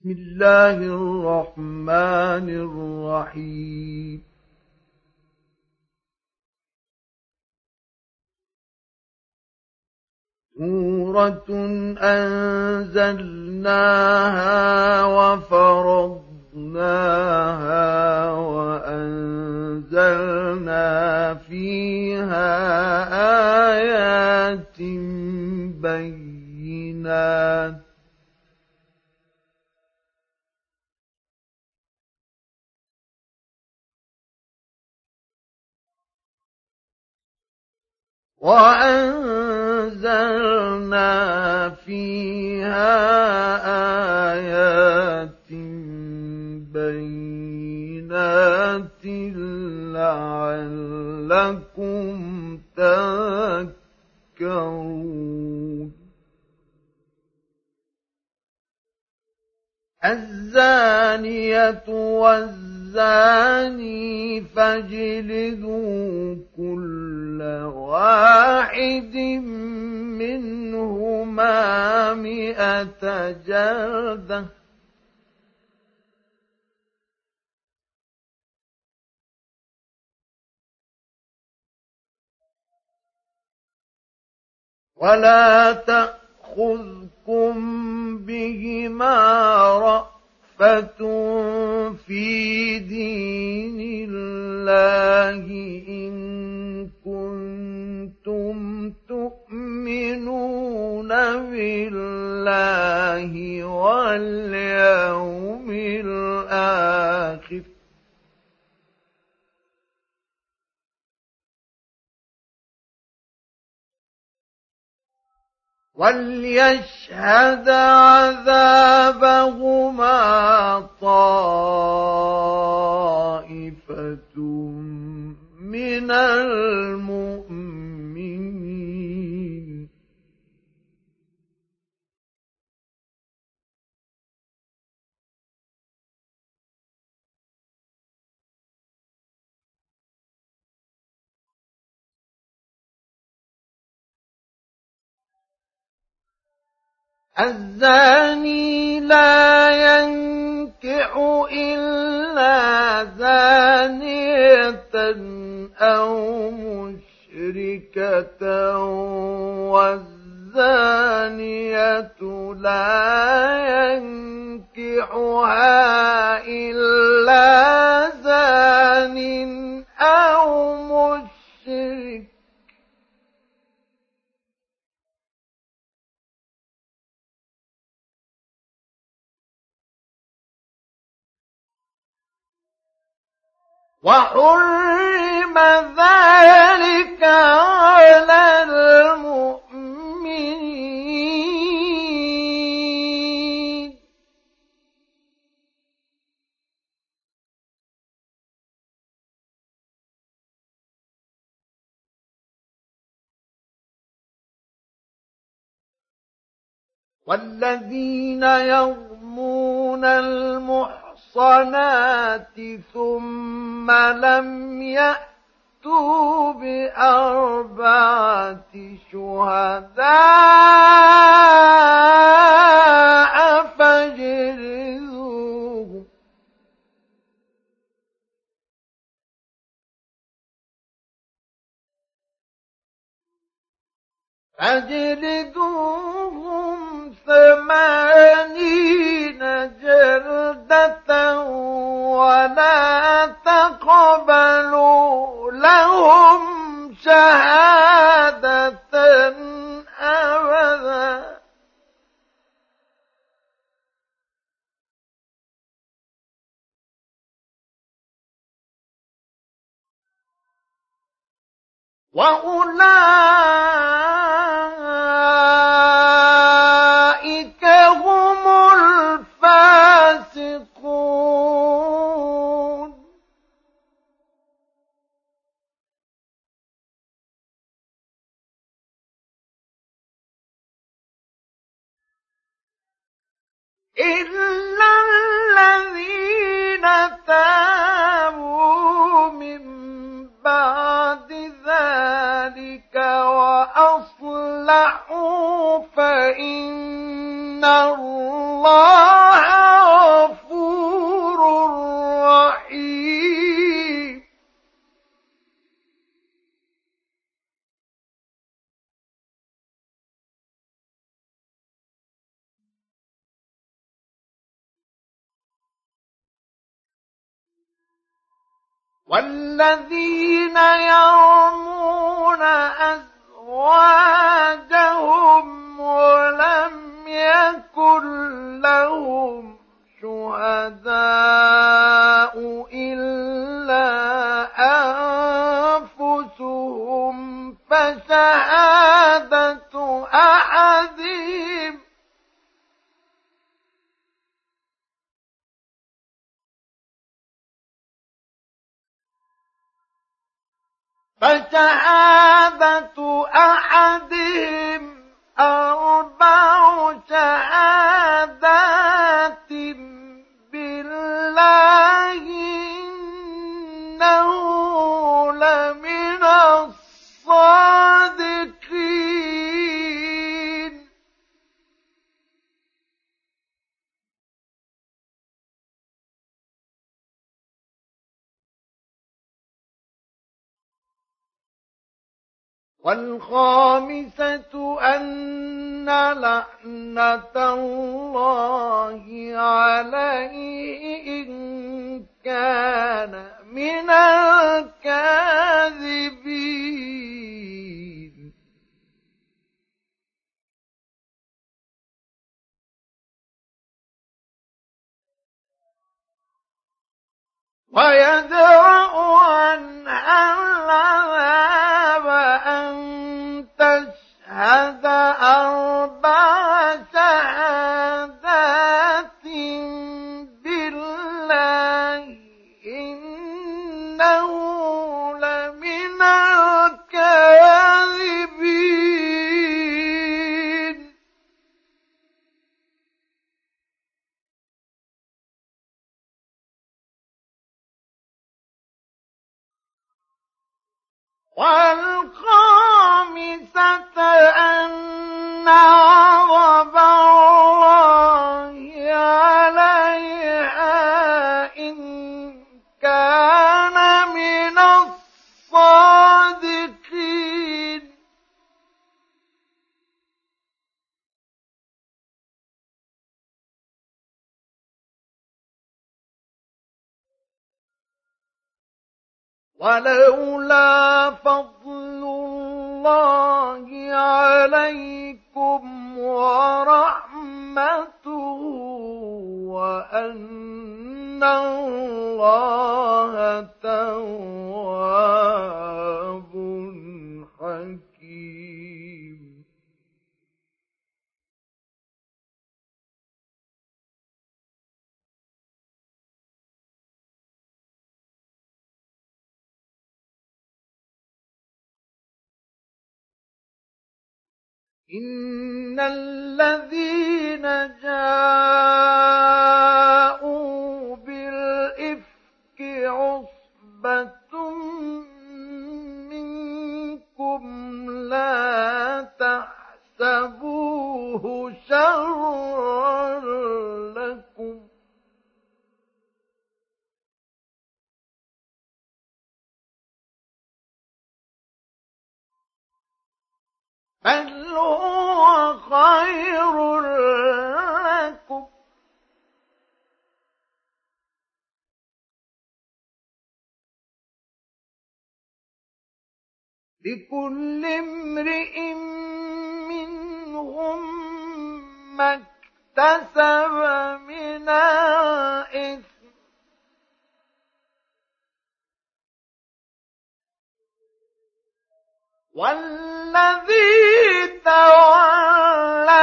بسم الله الرحمن الرحيم. سورة أنزلناها وفرضناها وأنزلنا فيها آيات بينات. وأنزلنا فيها آيات بينات لعلكم تذكرون. الزانية والزاني فاجلدوا كل واحد منهما مئة جلدة. ولا تأخذكم بهما في دين الله إن كنتم تؤمنون بالله واليوم الآخر وليشهد عذابهما طائفة من المؤمنين الزاني لا ينكح إلا زانية أو مشركة والزانية لا ينكحها إلا وحرم ذلك على المؤمنين. والذين يرمون المحصنين المحصنات ثم لم يأتوا بأربعة شهداء فاجلدوهم. فاجلدوهم ثمانين جلدة ولا تقبلوا لهم شهادة أبدا. وأولئك تنزعوا فإن الله غفور رحيم. والذين يرمون أز أزواجهم ولم يكن لهم شهداء إلا أنفسهم فشهادة أحدهم فشهادة أحدهم أربع شهادات. والخامسة أن لعنة الله عليه إن كان من الكاذبين. ويدرأ عنها العذاب أن تشهد أربع شهادات والخامسة أن غضب ولولا فضل الله عليكم ورحمته وأن الله تواب. إن الذين جاءوا بالإفك عصبة منكم لا تحسبوه شرا لكم بل هو خير لكم. لكل امرئ منهم ما اكتسب من الإثم والذي تولى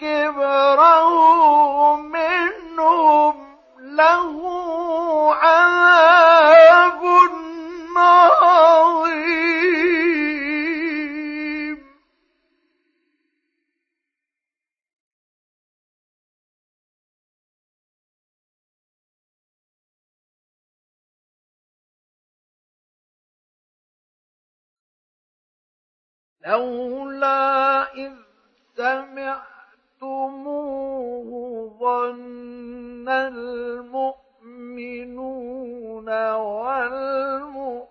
كبره منهم له عذاب لولا إذ سمعتموه ظن المؤمنون والمؤمنات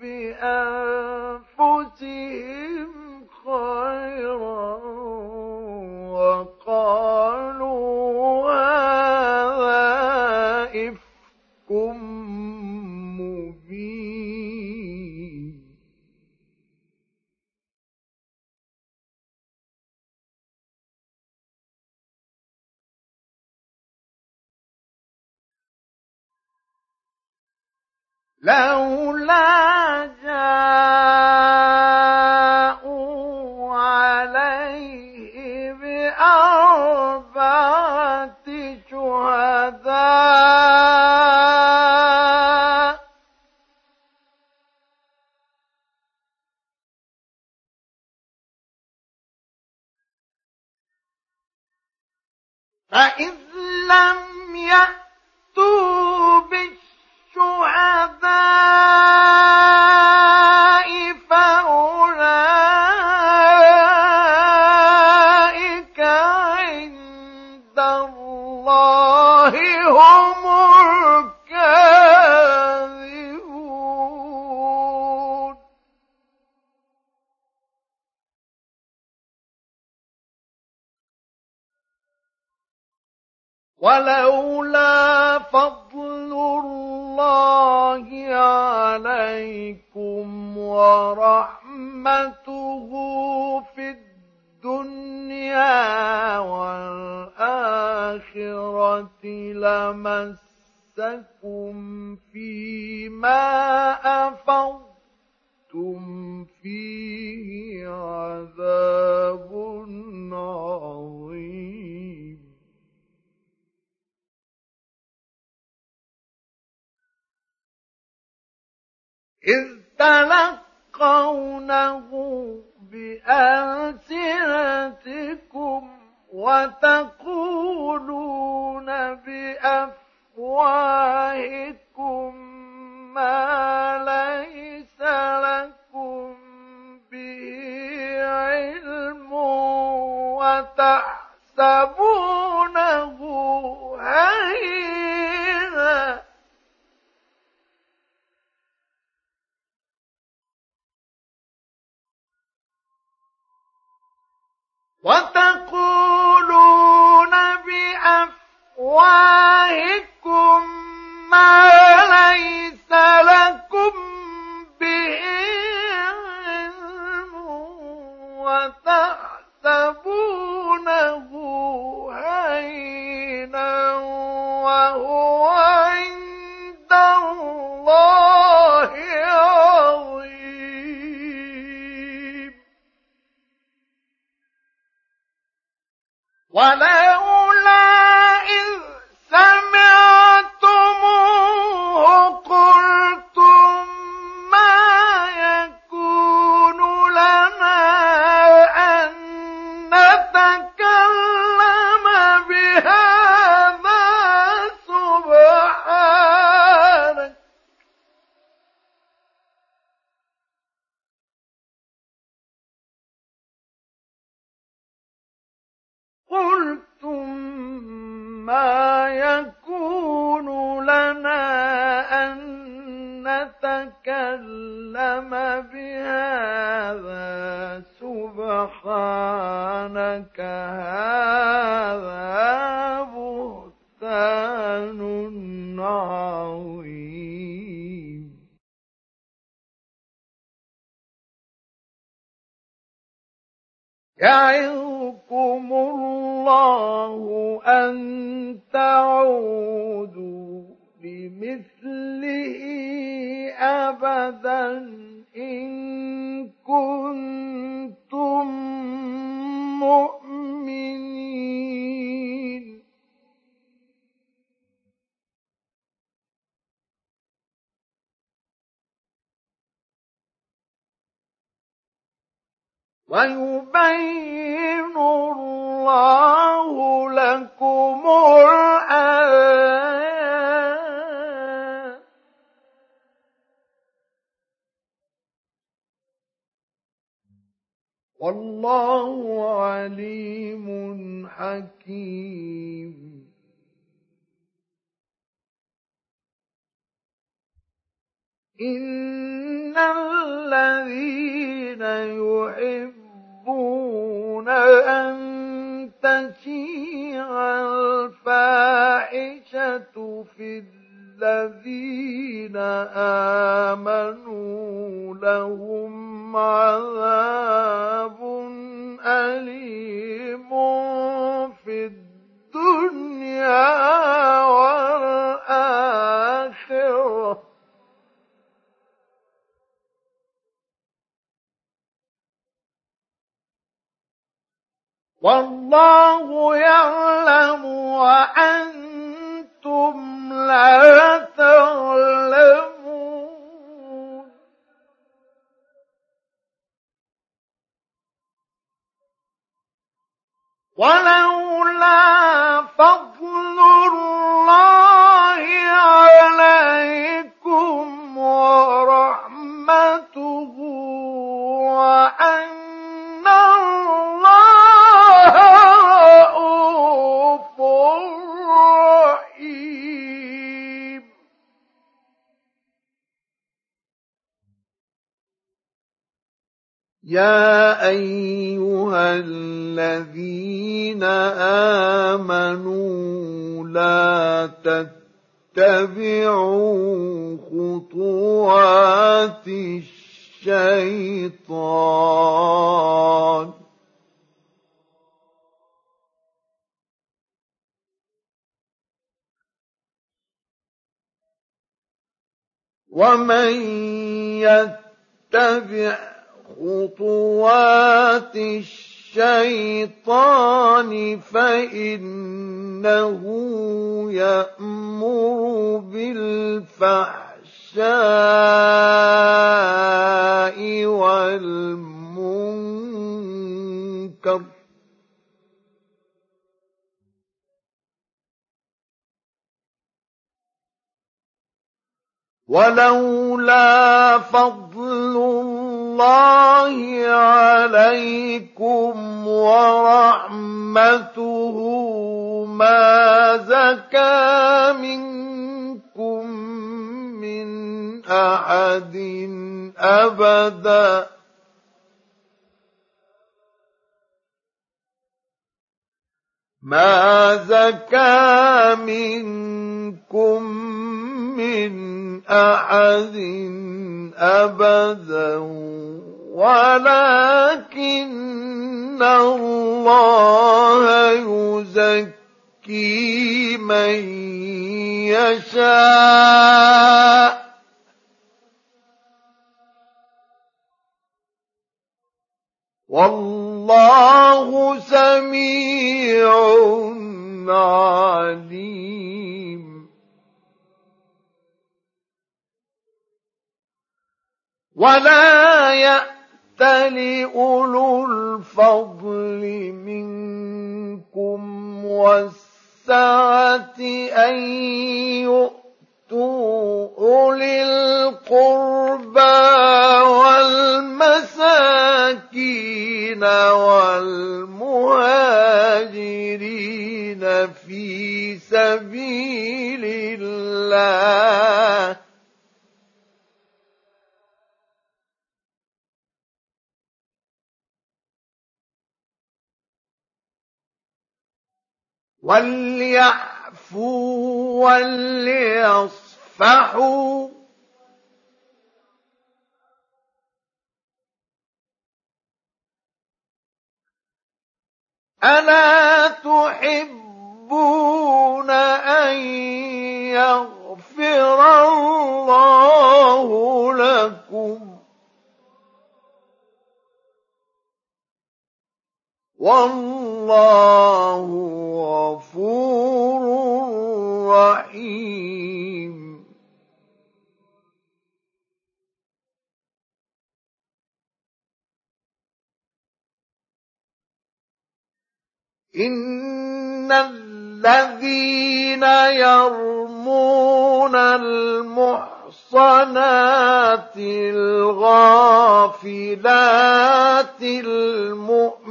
بأنفسهم وتقولون بأفواهكم ما تشيع الفاحشة في الذين آمنوا لهم عذاب أليم في الدنيا. والله يعلم وأنتم لا تعلمون. ولولا فضل الله عليكم ورحمته وأن يا ايها الذين امنوا لا تتبعوا خطوات الشيطان ومن يتبع خطوات الشيطان فإنه يأمر بالفحشاء والمنكر. ولولا فضل الله عليكم ورحمته ما زكى منكم من أحد أبدا. ما زكى منكم من أحد أبدا. ولكن الله يزكي من يشاء. والله سميع عليم. ولا يأتل أولو الفضل منكم والسعة أن يؤتوا أولي القربى والمساكين والمهاجرين في سبيل الله وليعفوا وليصفحوا. ألا تحبون أن يغفر الله لكم؟ والله غفور رحيم. إن الذين يرمون المحصنات الغافلات المؤمنات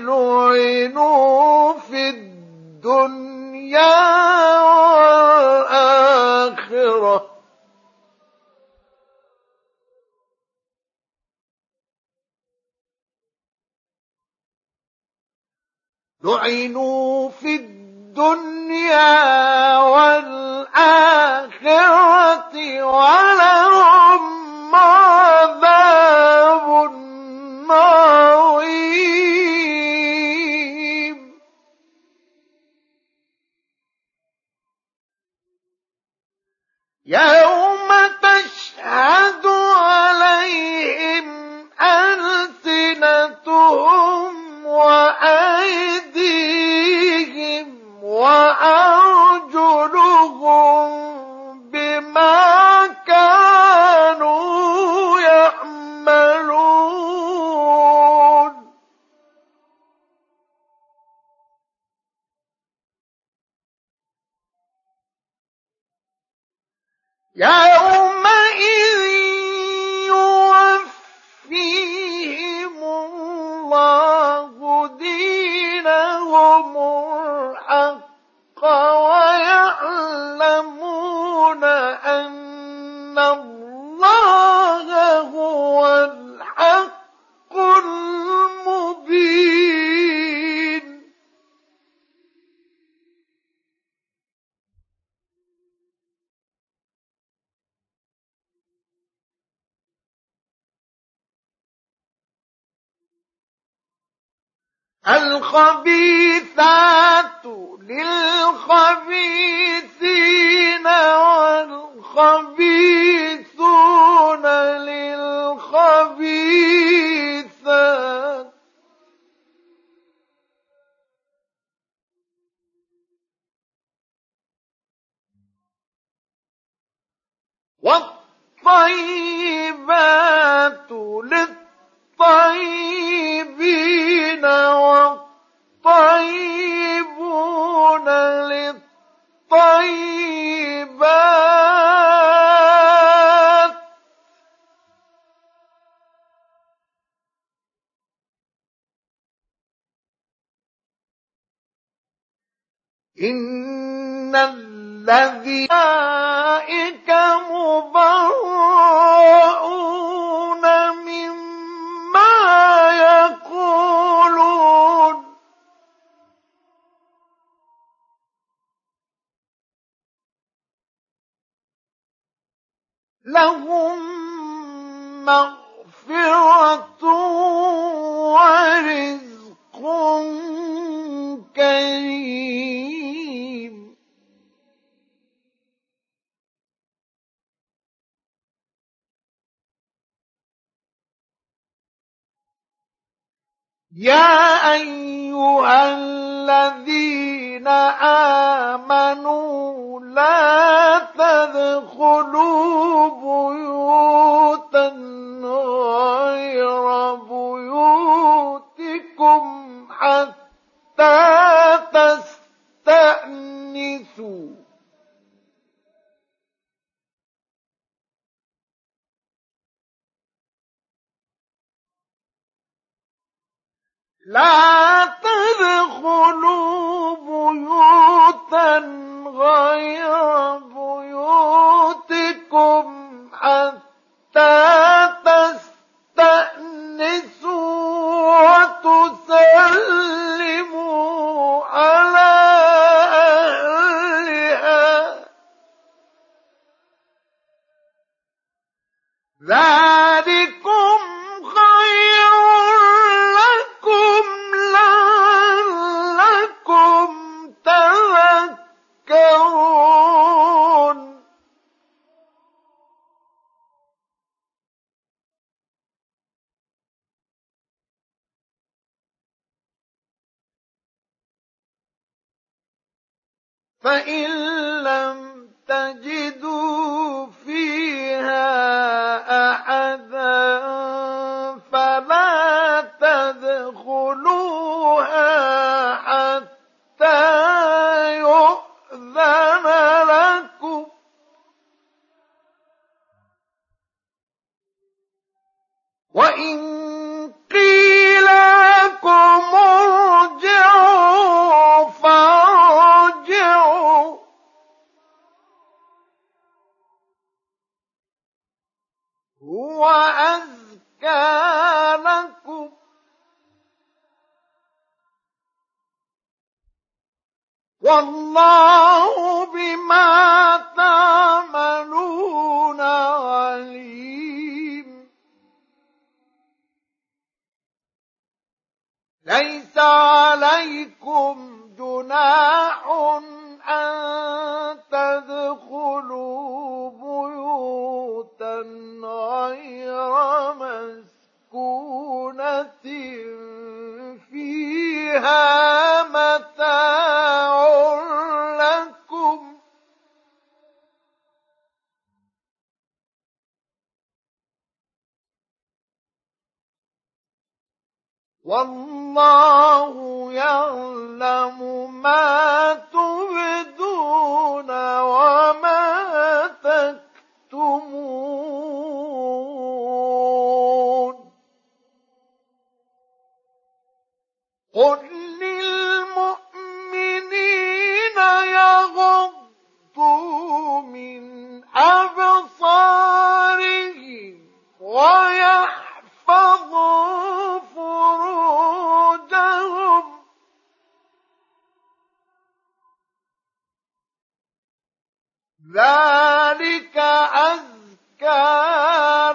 لعنوا في الدنيا والآخرة لعنوا في الدنيا والآخرة ذكر لهم مغفرة ورزق كريم. يا أيها الذين آمنوا لا تدخلوا بيوتا غير بيوتكم حتى تستأنسوا. لا تدخلوا بيوتا غير بيوتكم حتى تستأنسوا وتسلموا على أهلها. ليس عليكم جناح أن تدخلوا بيوتا غير مسكونة فيها والله يعلم ما تبدون وما تكتمون. قل ذلك أزكى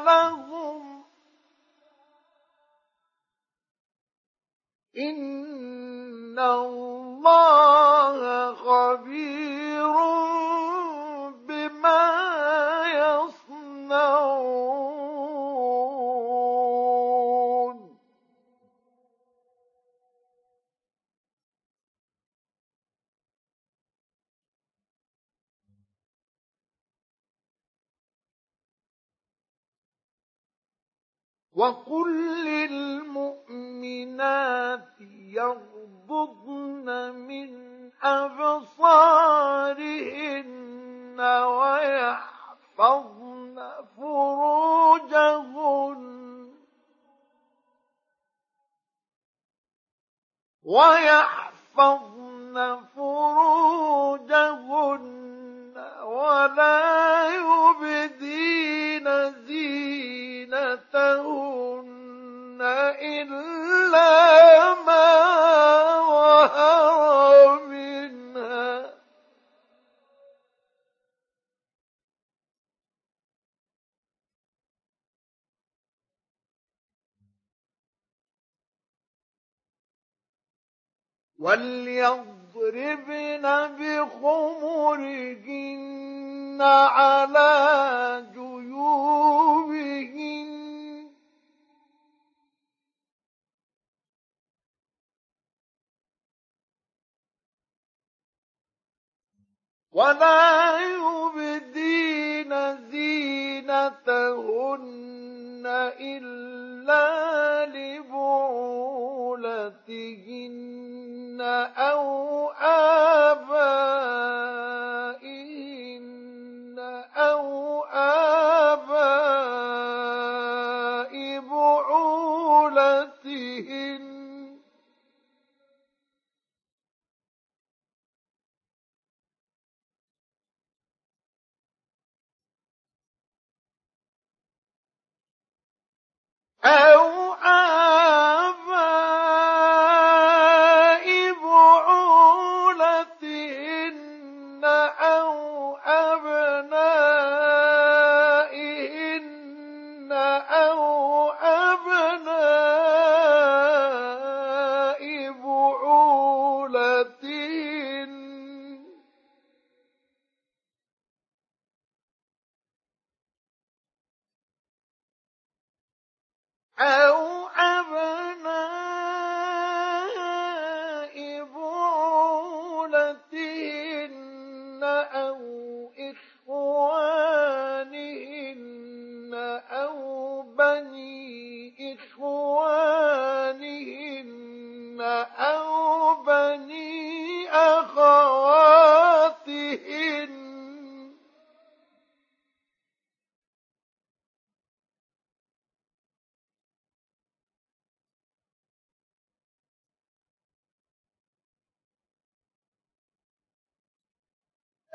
لهم. إن الله وقل للمؤمنات يغضضن من أبصارهن ويحفظن فروجهن ويحفظن فروجهن ولا يبدين زينتهن إلا ما ظهر منها. وليضربن بخمرهن على جيوبهن. ولا يبدين زينتهن إلا لبعولتهن أو آبائهن. أو آباء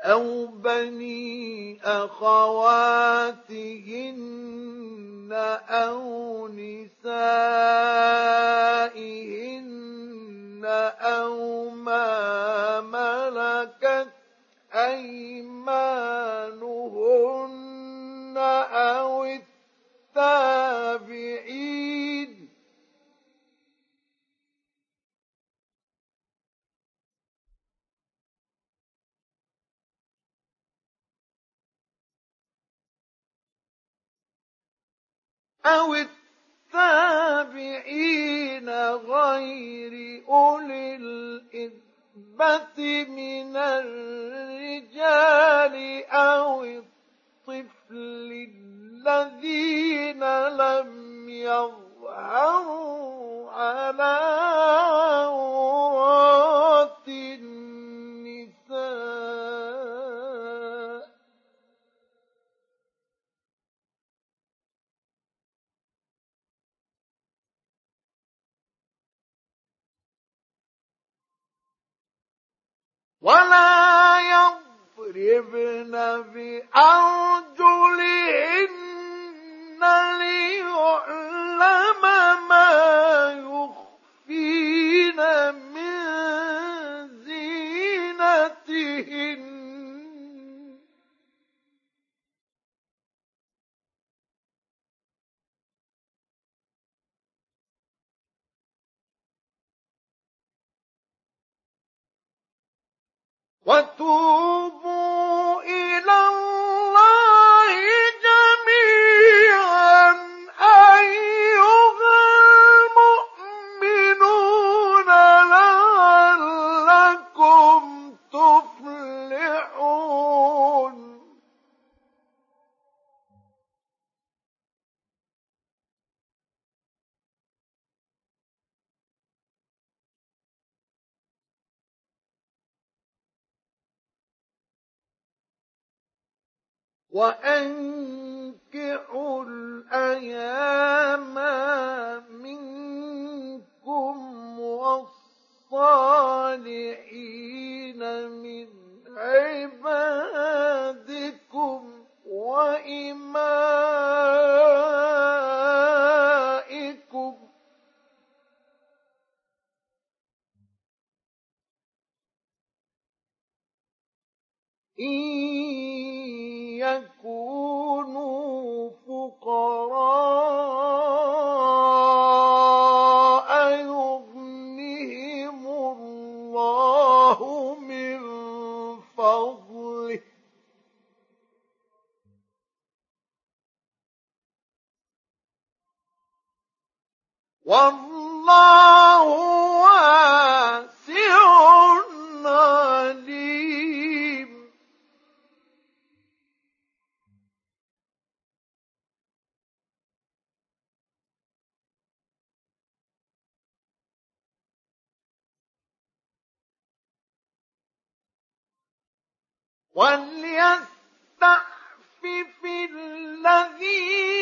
أو بني أخواتهن أو نسائهن أو ما ملكت أيمانهن أو التابعين أو التابعين غير أولي الإربة من الرجال أو الطفل الذين لم يظهروا على عورات ولا يضربن بأرجلهن ليعلم ما يخفين وتوبوا إلى الله وأنكحوا الأيام منكم والصالحين من عبادكم وإمائكم إن يكونوا فقراء الله من فضله. والله وليستعفف الذين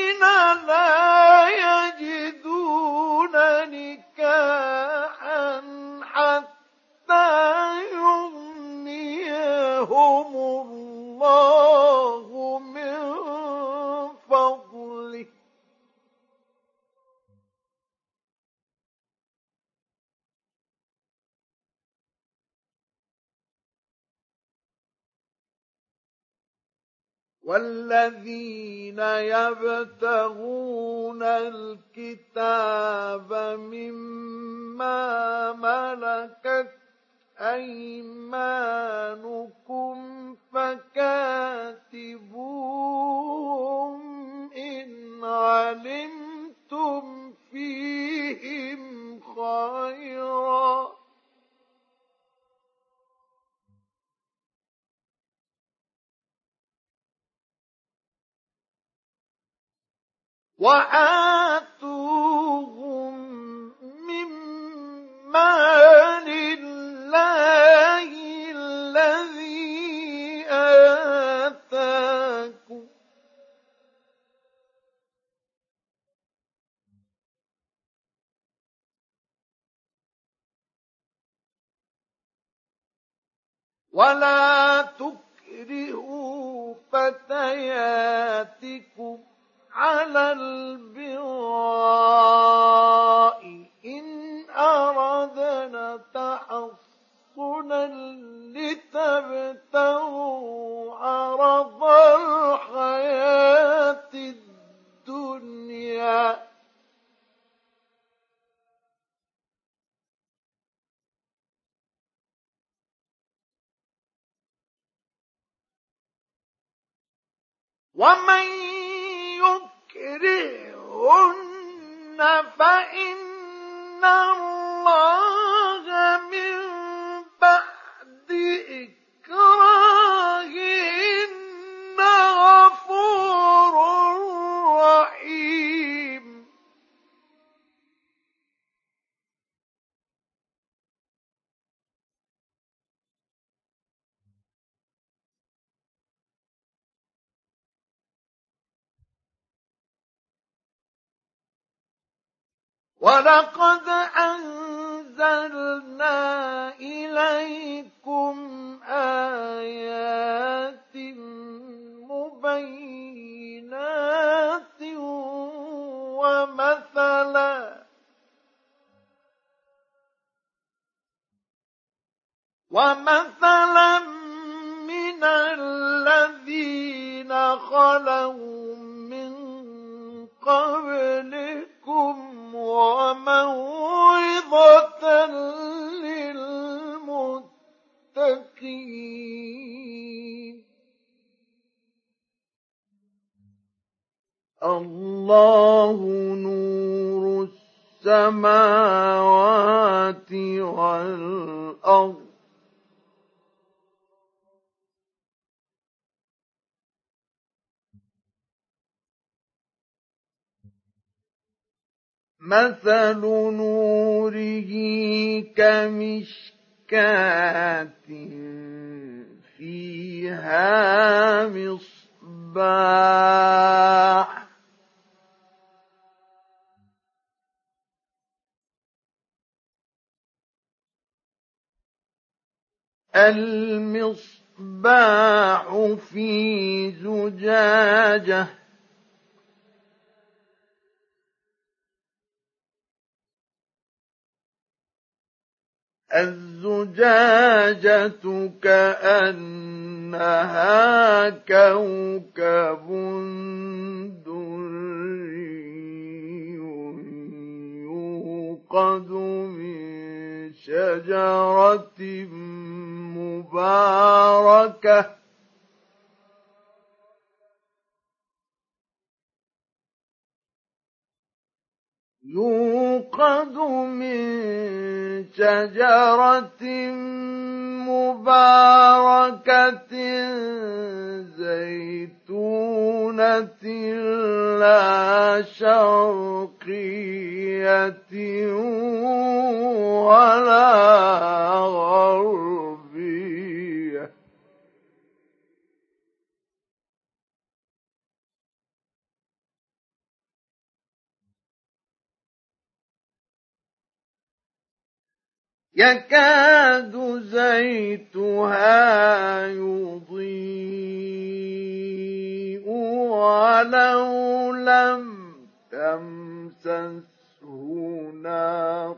والذين يبتغون الكتاب مما ملكت أيمانكم فكاتبوهم إن علمتم فيهم خيرا وآتوهم من مال الله الذي آتاكم. ولا تكرهوا فتياتكم. على البغاء إن أردنا تحصنا لتبتغوا عرض الحياة الدنيا. ومن يكرهن فإن الله ولقد أنزلنا إليكم آيات مبينات ومثلا ومثلا من الذين خلوا من قبلهم وموعظة للمتقين. الله نور السماوات والأرض. مثل نوره كمشكاة فيها مصباح. المصباح في زجاجة الزجاجة كأنها كوكب دري يوقد من شجرة مباركة. يوقد من شجرة مباركة زيتونة لا شرقية ولا غربية. يكاد زيتها يضيء ولو لم تمسسه نار.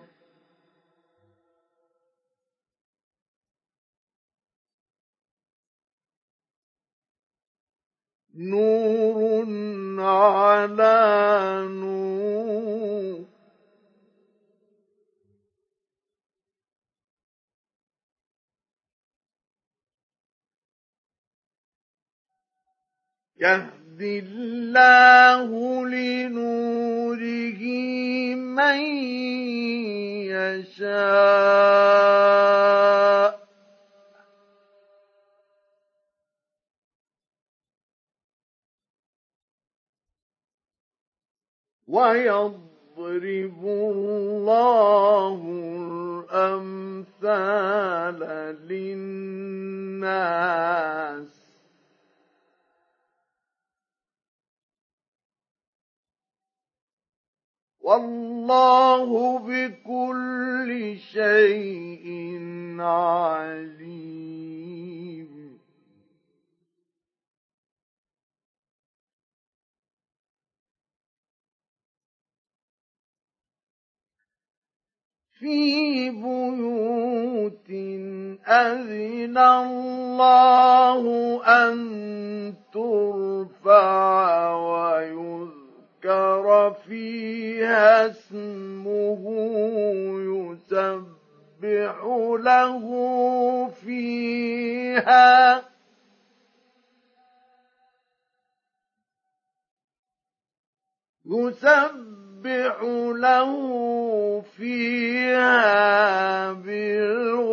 نور على نور يهدي الله لنوره من يشاء. ويضرب الله الأمثال للناس. والله بكل شيء عليم. في بيوت أذن الله أن ترفع ويذكر ذكر فيها اسمه يسبح له فيها. يسبح له فيها بالغدو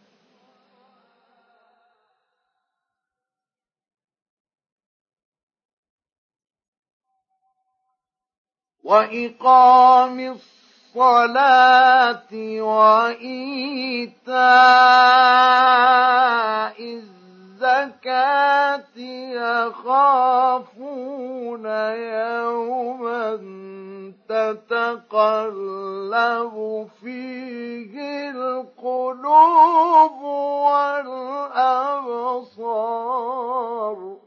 وإقام الصلاة وإيتاء الزكاة يخافون يوما تتقلب فيه القلوب والأبصار.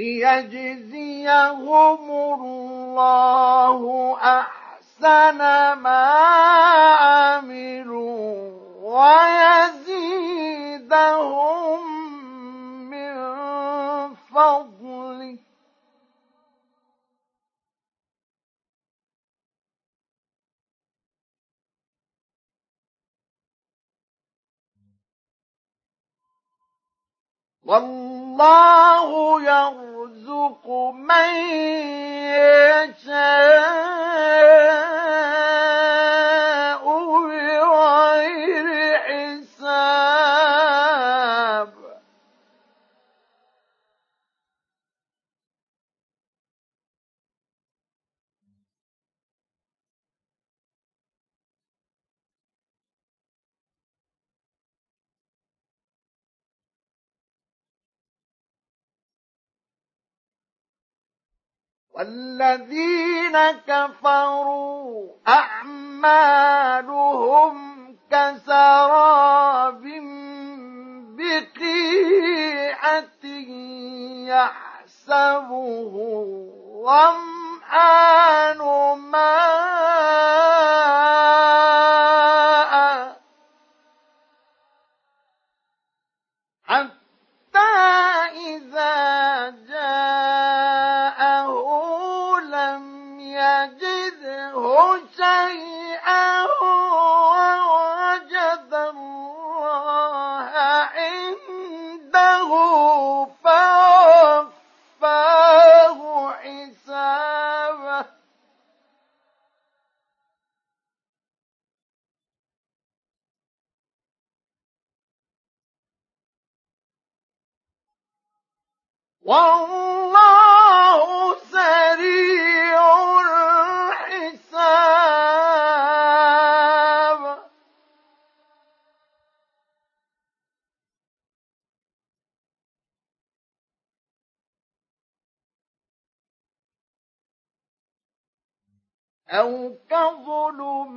ليجزيهم الله أحسن ما عملوا ويزيدهم من فضله. والله يرزق من يشاء. والذين كفروا أعمالهم كسراب بقيعة يحسبه ظمآن ماء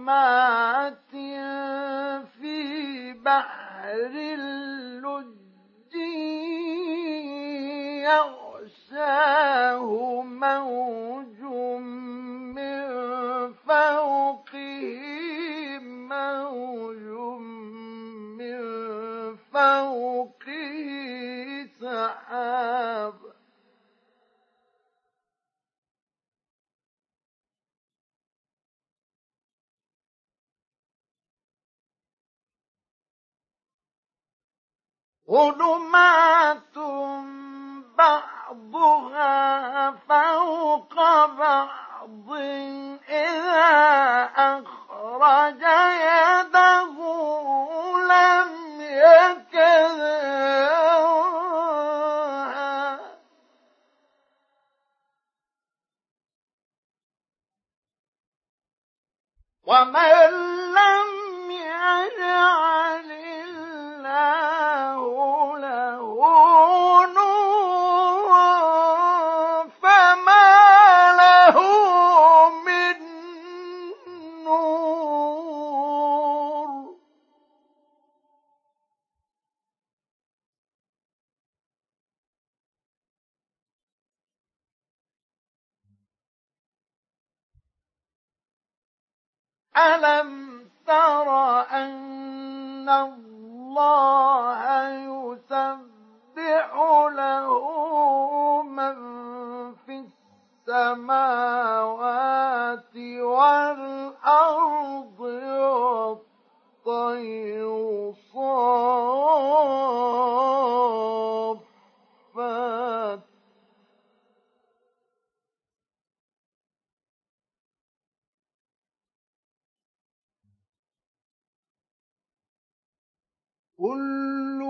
ما ظلمات ألم تر أن الله يسبح له من في السماوات والأرض والطير صافات كل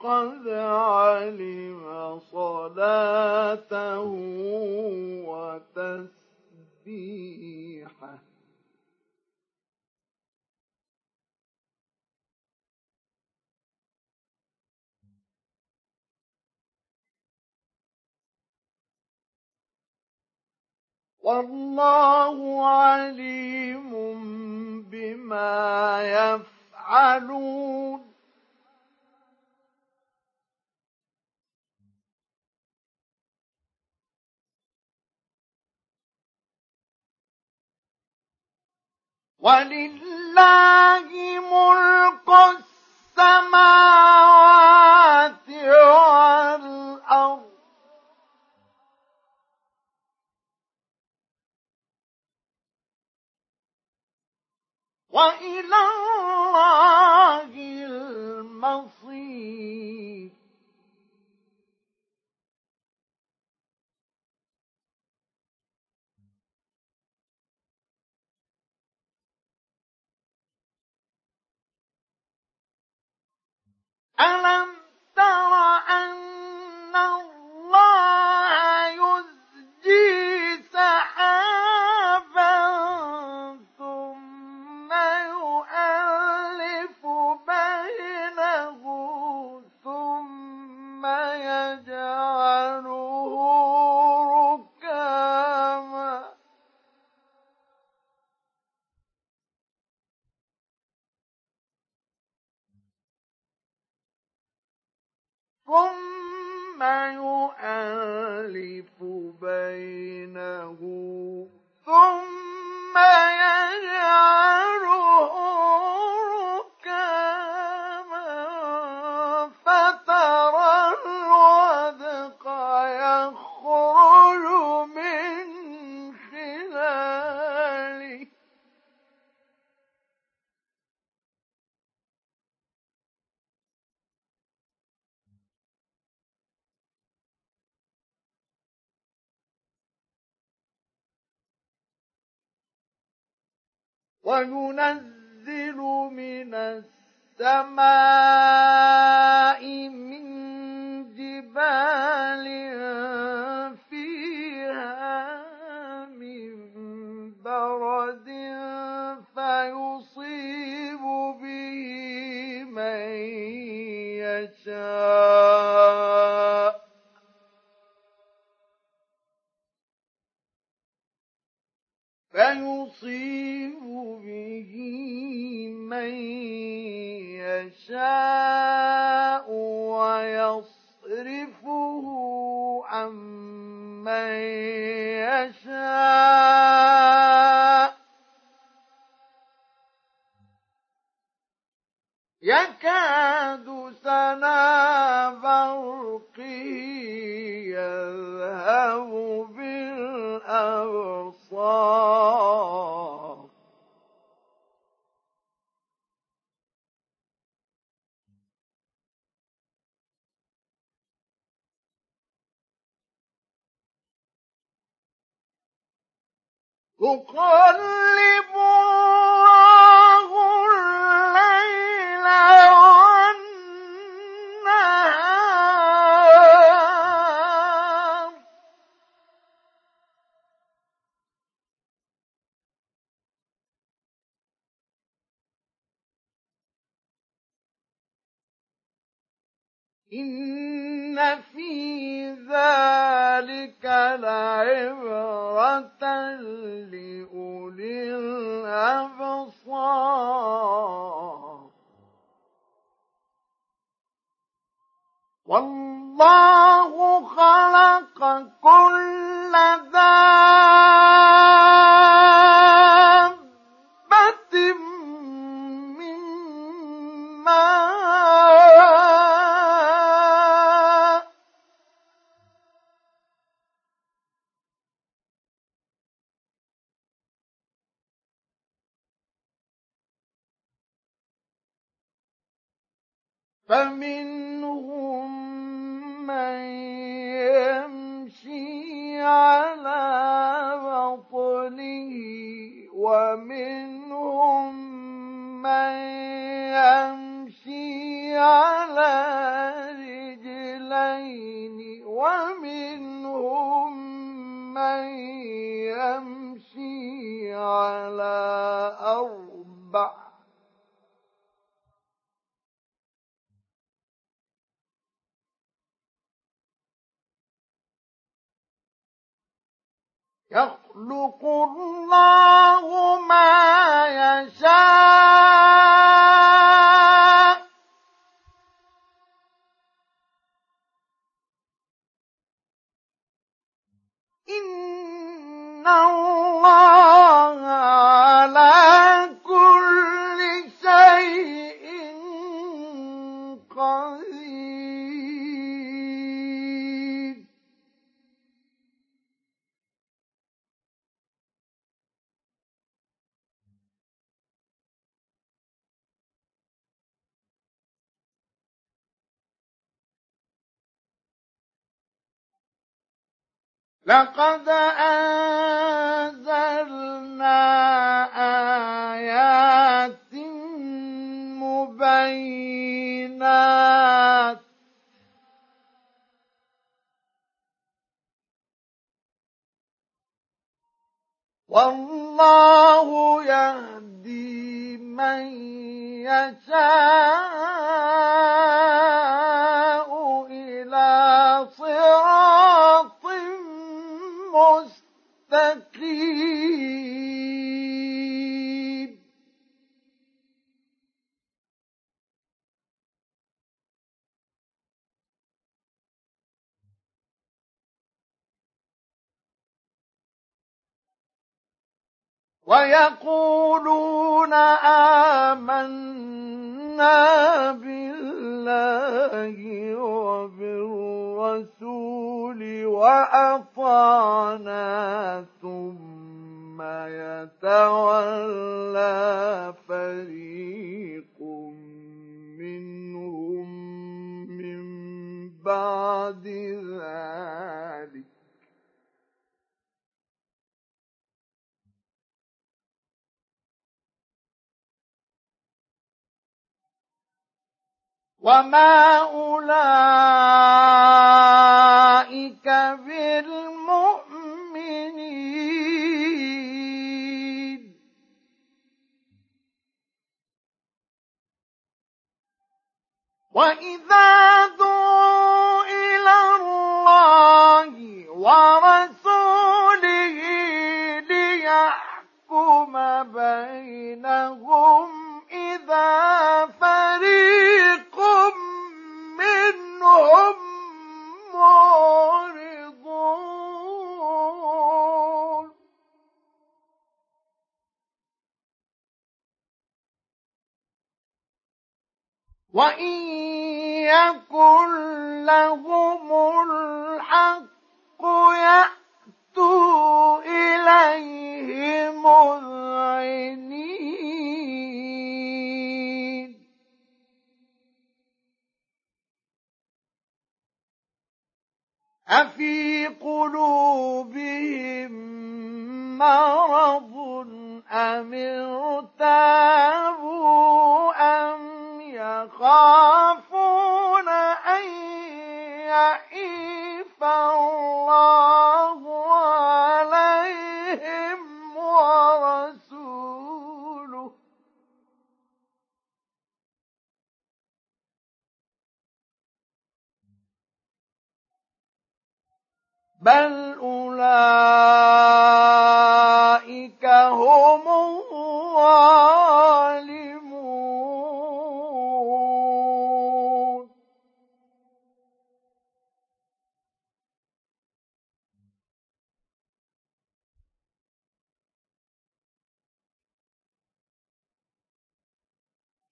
قد علم صلاته وتسبيحه. والله عليم بما يفعلون. ولله ملك السماوات والأرض. وإلى الله المصير. ألم تر أن الله يزجي سحابا ثم يؤلف بينه ثم وينزل من السماء من جبال فيها من برد فيصيب به من يشاء. فيصيب به من يشاء ويصرفه عن من يشاء. يكاد سنا برقه يذهب بالأبصار. يقلب الله إن في ذلك لعبرة لأولي الأبصار. والله لقد أنزلنا آيات مبينات. والله يهدي من يشاء. ويقولون آمنا بالله وبالرسول وأطعنا ثم يتولى فريق منهم من بعد ذلك وما أولئك بالمؤمنين وإذا دعوا إلى الله ورسوله ليحكم بينهم إذا وإن يكن لهم الحق يأتوا إليه مذعنين أفي قلوبهم مرض أم ارتابوا أم يخافون أن يحيف الله عليهم ورسوله. بل أولئك هم الظالمون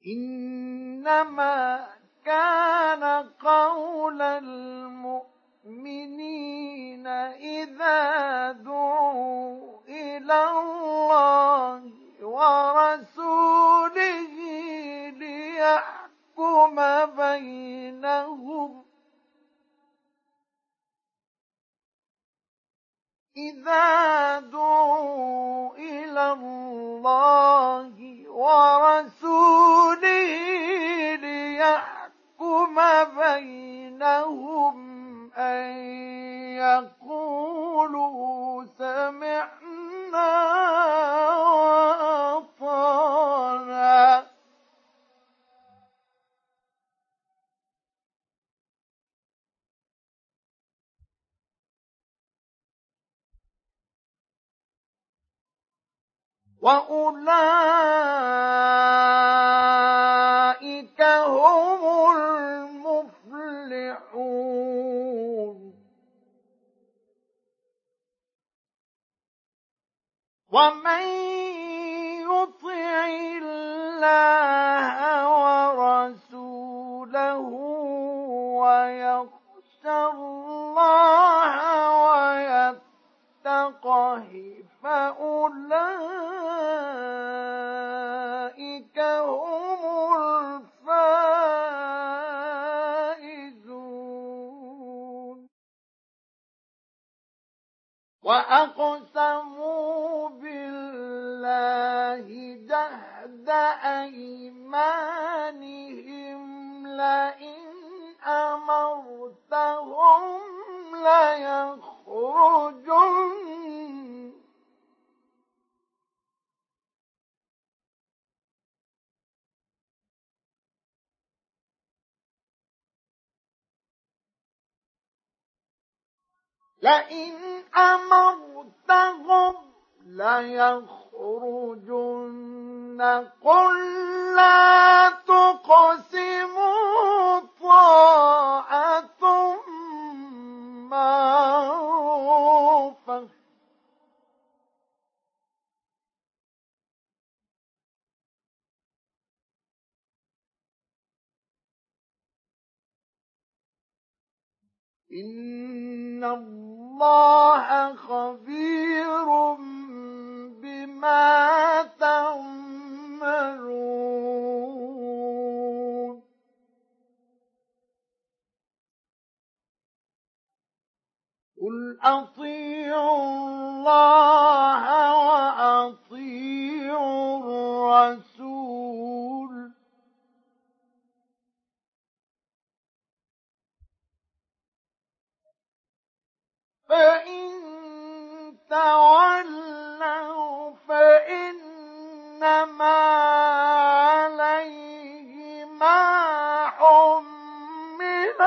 إنما كان قول المؤمنين إذا دعوا إلى الله ورسوله ليحكم بينهم. إذا دعوا إلى الله ورسوله ليحكم بينهم أن يقولوا سمعنا وأولئك هم المفلحون ومن يطع الله ورسوله ويخشى الله ويتقه فأولئك هم الفائزون. وأقسموا بالله جهد أيمانهم لئن أمرتهم ليخرجن لئن أمرتهم ليخرجن. قل لا تقسموا طاعة معروفة إن الله خبير بما تعملون قل أطيعوا الله وأطيعوا الرسول فإن تولوا فإنما عليه ما حمل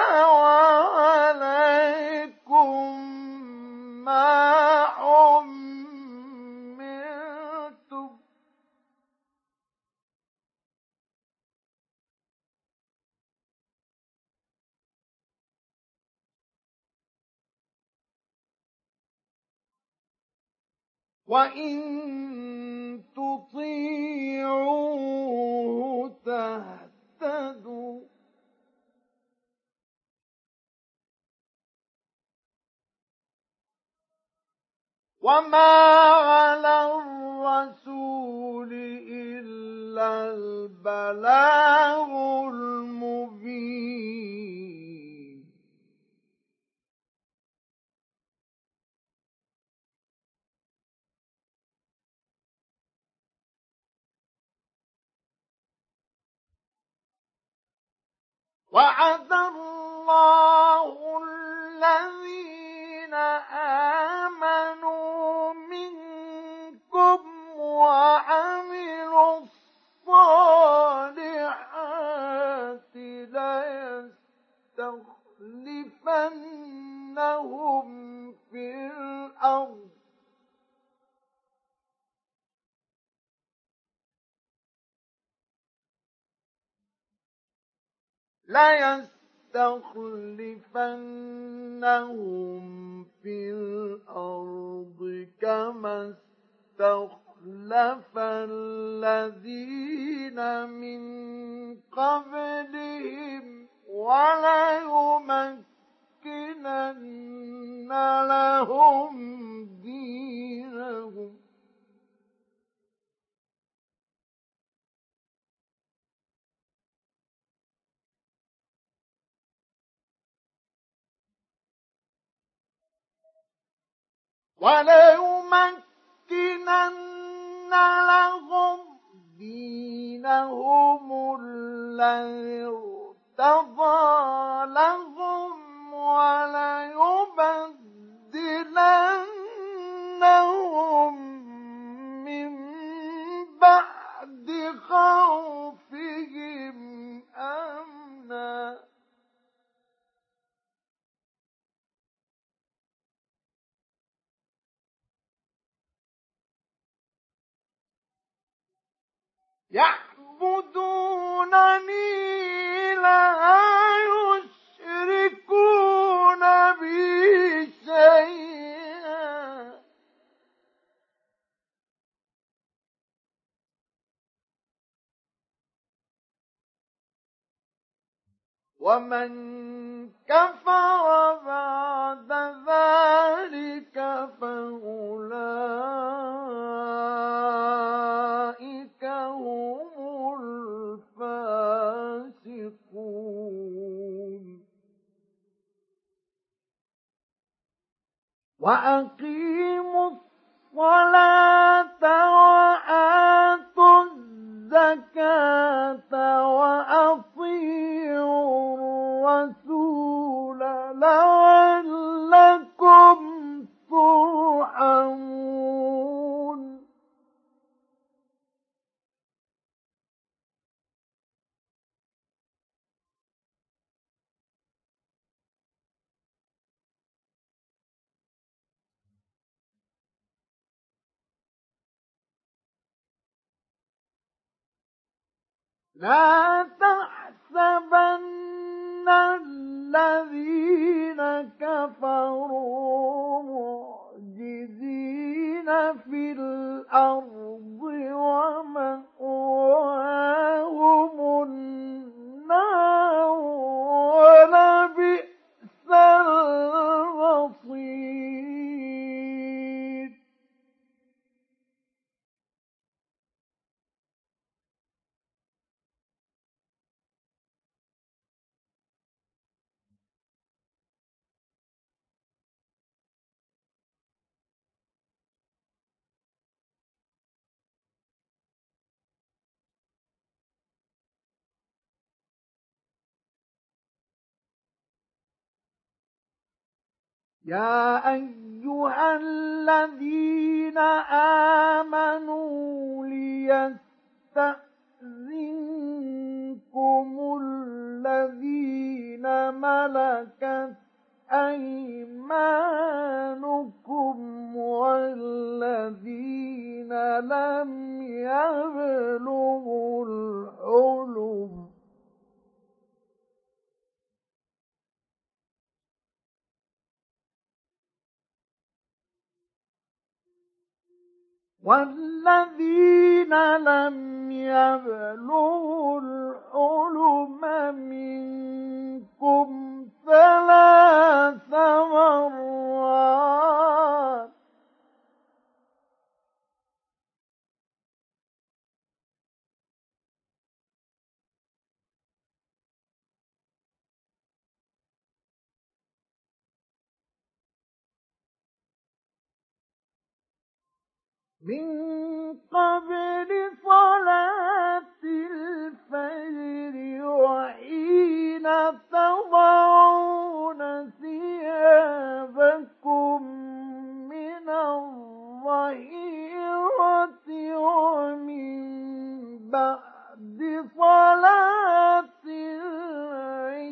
وإن تطيعوه تهتدوا وما على الرسول إلا البلاغ المبين وعد الله الذين آمنوا منكم وعملوا الصالحات ليستخلفنهم في الأرض. ليستخلفنهم في الأرض كما استخلف الذين من قبلهم وليمكنن لهم دينهم وليمكنن لهم دينهم الذي ارتضى لهم وليبدلنهم من بعد خوفهم أمنا. يعبدونني لا يشركون بي شيئا. ومن كفر بعد ذلك فأولئك هم الفاسقون. وأقيموا الصلاة وآتوا الزكاة وأطيعوا الرسول لعلكم ترحمون لا تحسبن الذين كفروا معجزين في الأرض ومأواهم يا أيها الذين آمنوا ليستأذنكم الذين ملكت أيمانكم والذين لم يبلغوا الحلم والذين لم يبلغوا الحلم منكم ثلاث مرات من قبل صلاة الفجر وحين تضعون ثيابكم من الظهيرة ومن بعد صلاة العشاء.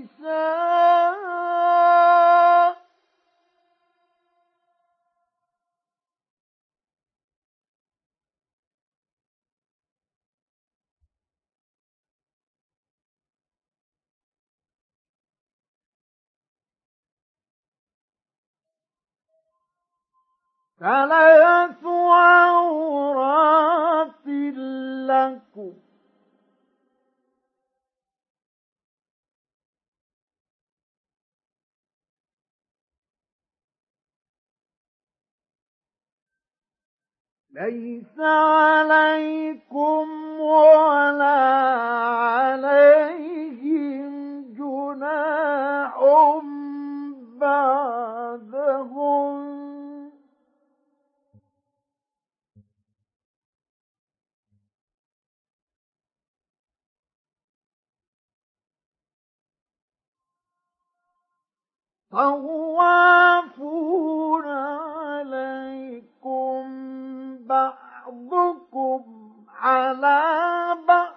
ثلاث عورات لكم ليس عليكم ولا عليهم جناح بعدهم طوافون عليكم بعضكم على بعض.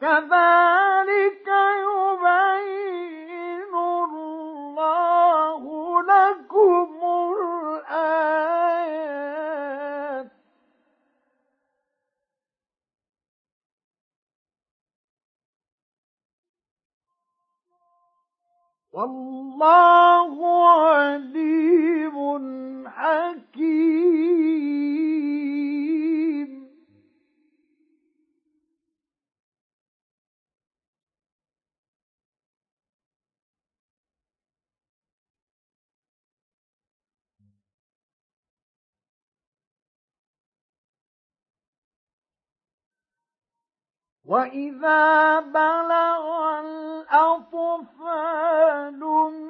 كذلك يبين الله لكم الآن والله عليم حكيم. وإذا بلغ الأطفال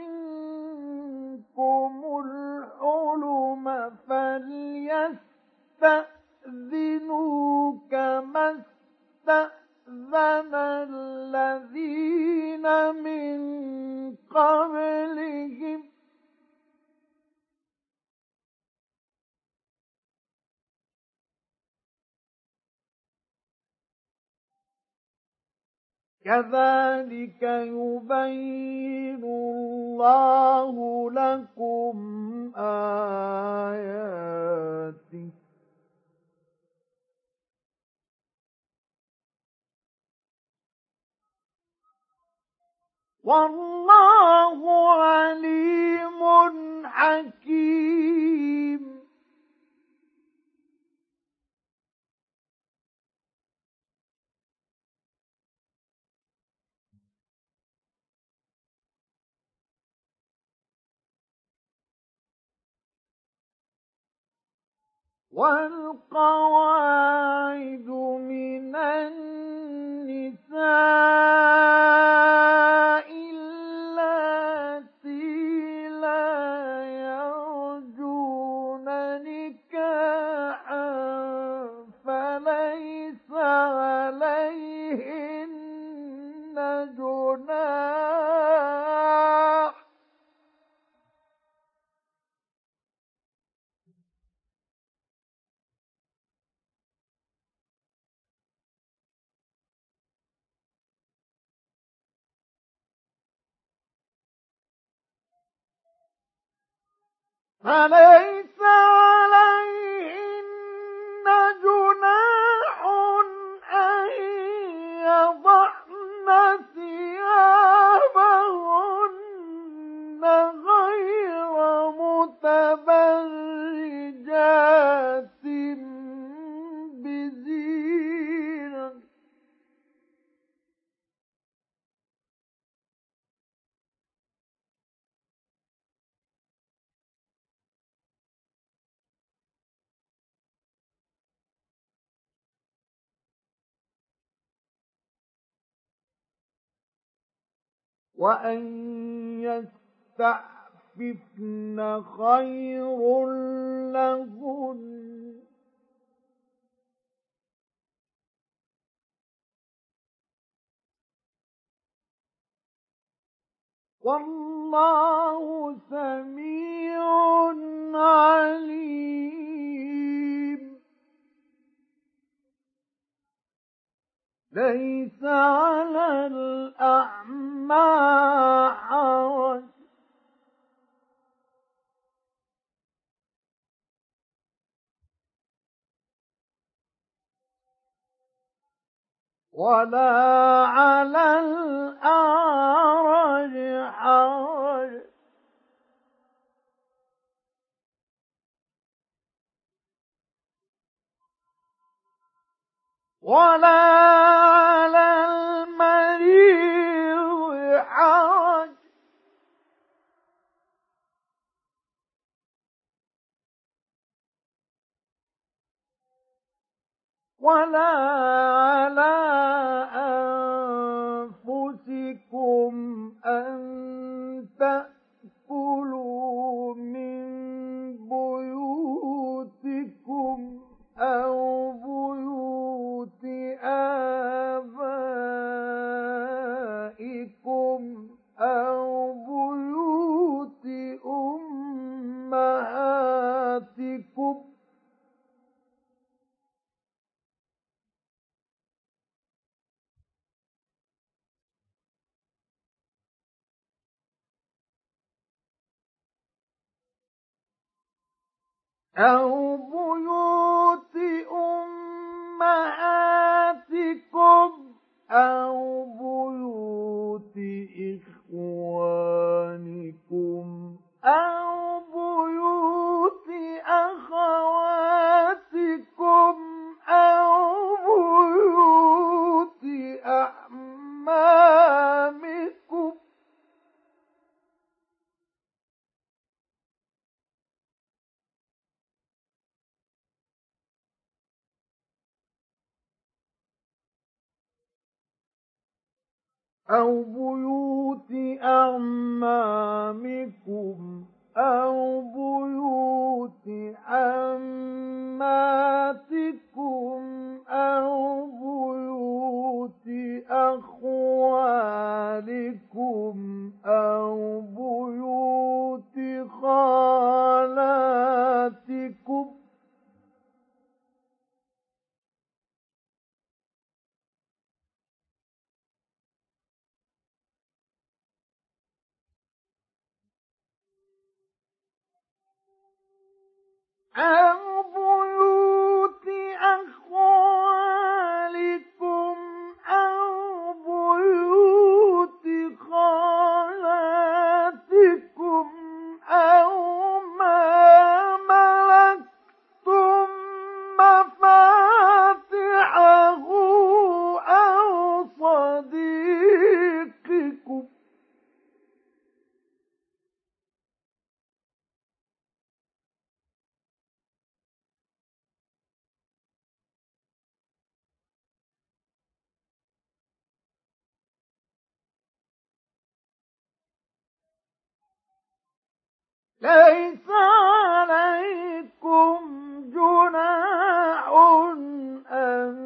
منكم الحلم فليستأذنوا كما استأذن الذين من قبلهم كذلك يبين الله لكم آياته. والله عليم حكيم. والقواعد من النساء فليس وأن يستعففن خير لهن والله سميع عليم ليس على الأعمى حرج ولا على الأعرج حرج ولا ولا أو بيوت ليس عليكم جناح أن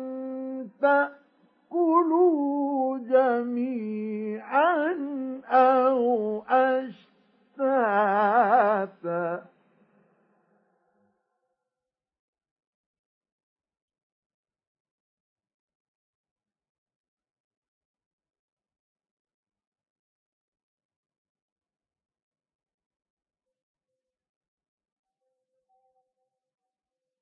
تأكلوا جميعا أو أشتاتا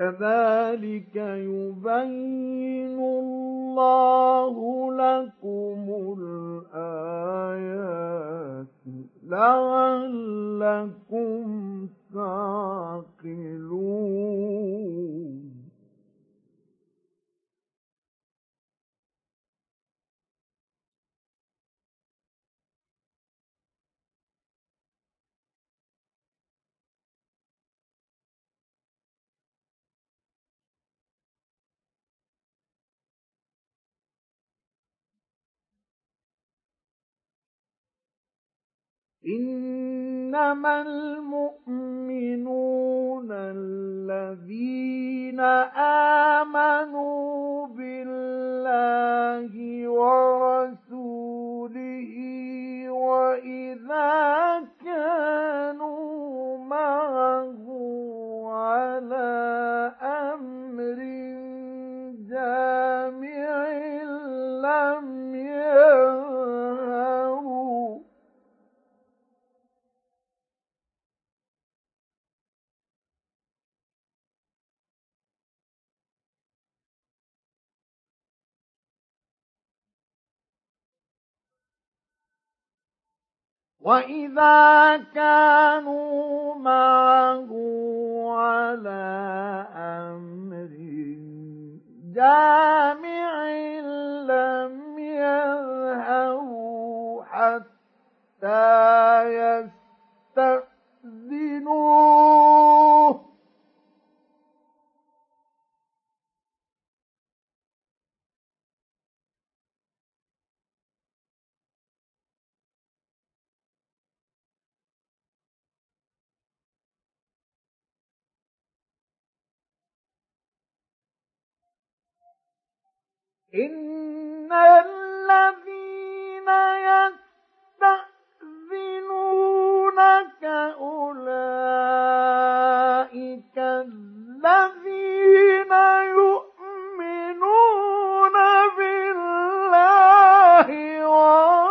كذلك يبين الله لكم الآيات لعلكم تعقلون. إنما المؤمنون الذين آمنوا بالله ورسوله وإذا كانوا معه على أمر وإذا كانوا معه على أمر جامع لم يذهبوا حتى يستأذنوه. إن الذين يستأذنونك أولئك الذين يؤمنون بالله ورسوله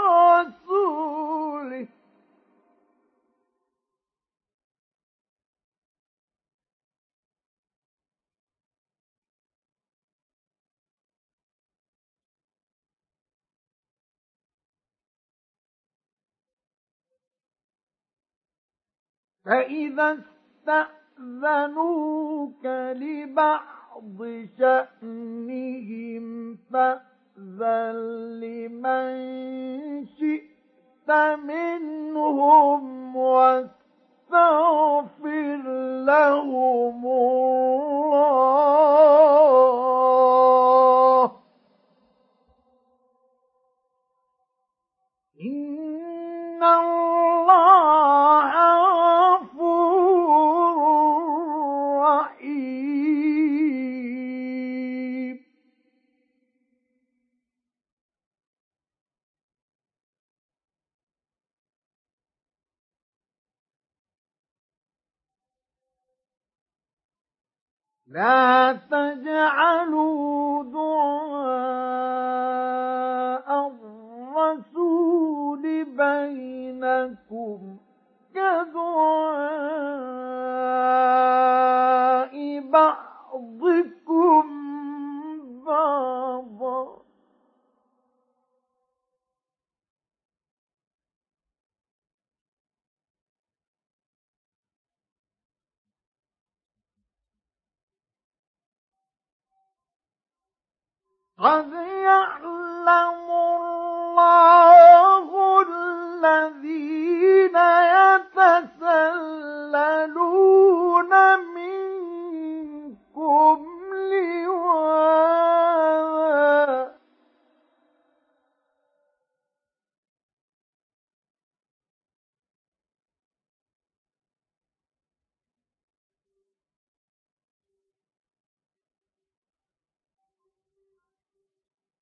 فإذا استأذنوك لبعض شأنهم فأذن لمن شئت منهم واستغفر لهم الله. إن الله لا تجعلوا دعاء قد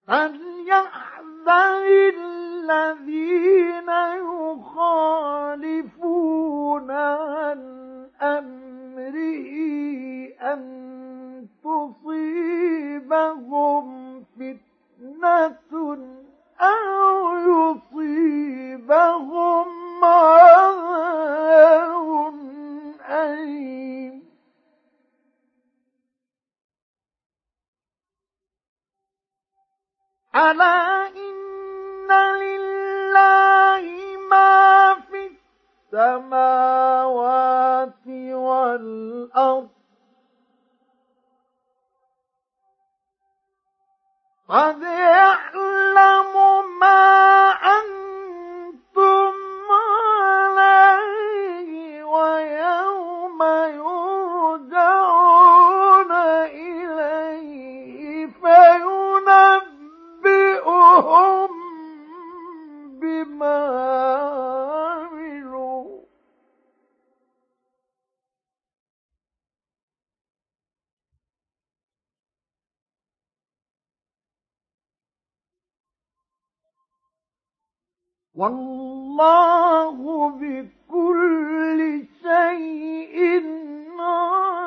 فليحذر الذين يخالفون عن أمره أن تصيبهم فتنة أو يصيبهم عذاب أليم. ألا إن لله ما في السماوات والأرض. قد يعلم ما أنتم والله بكل شيء عليم.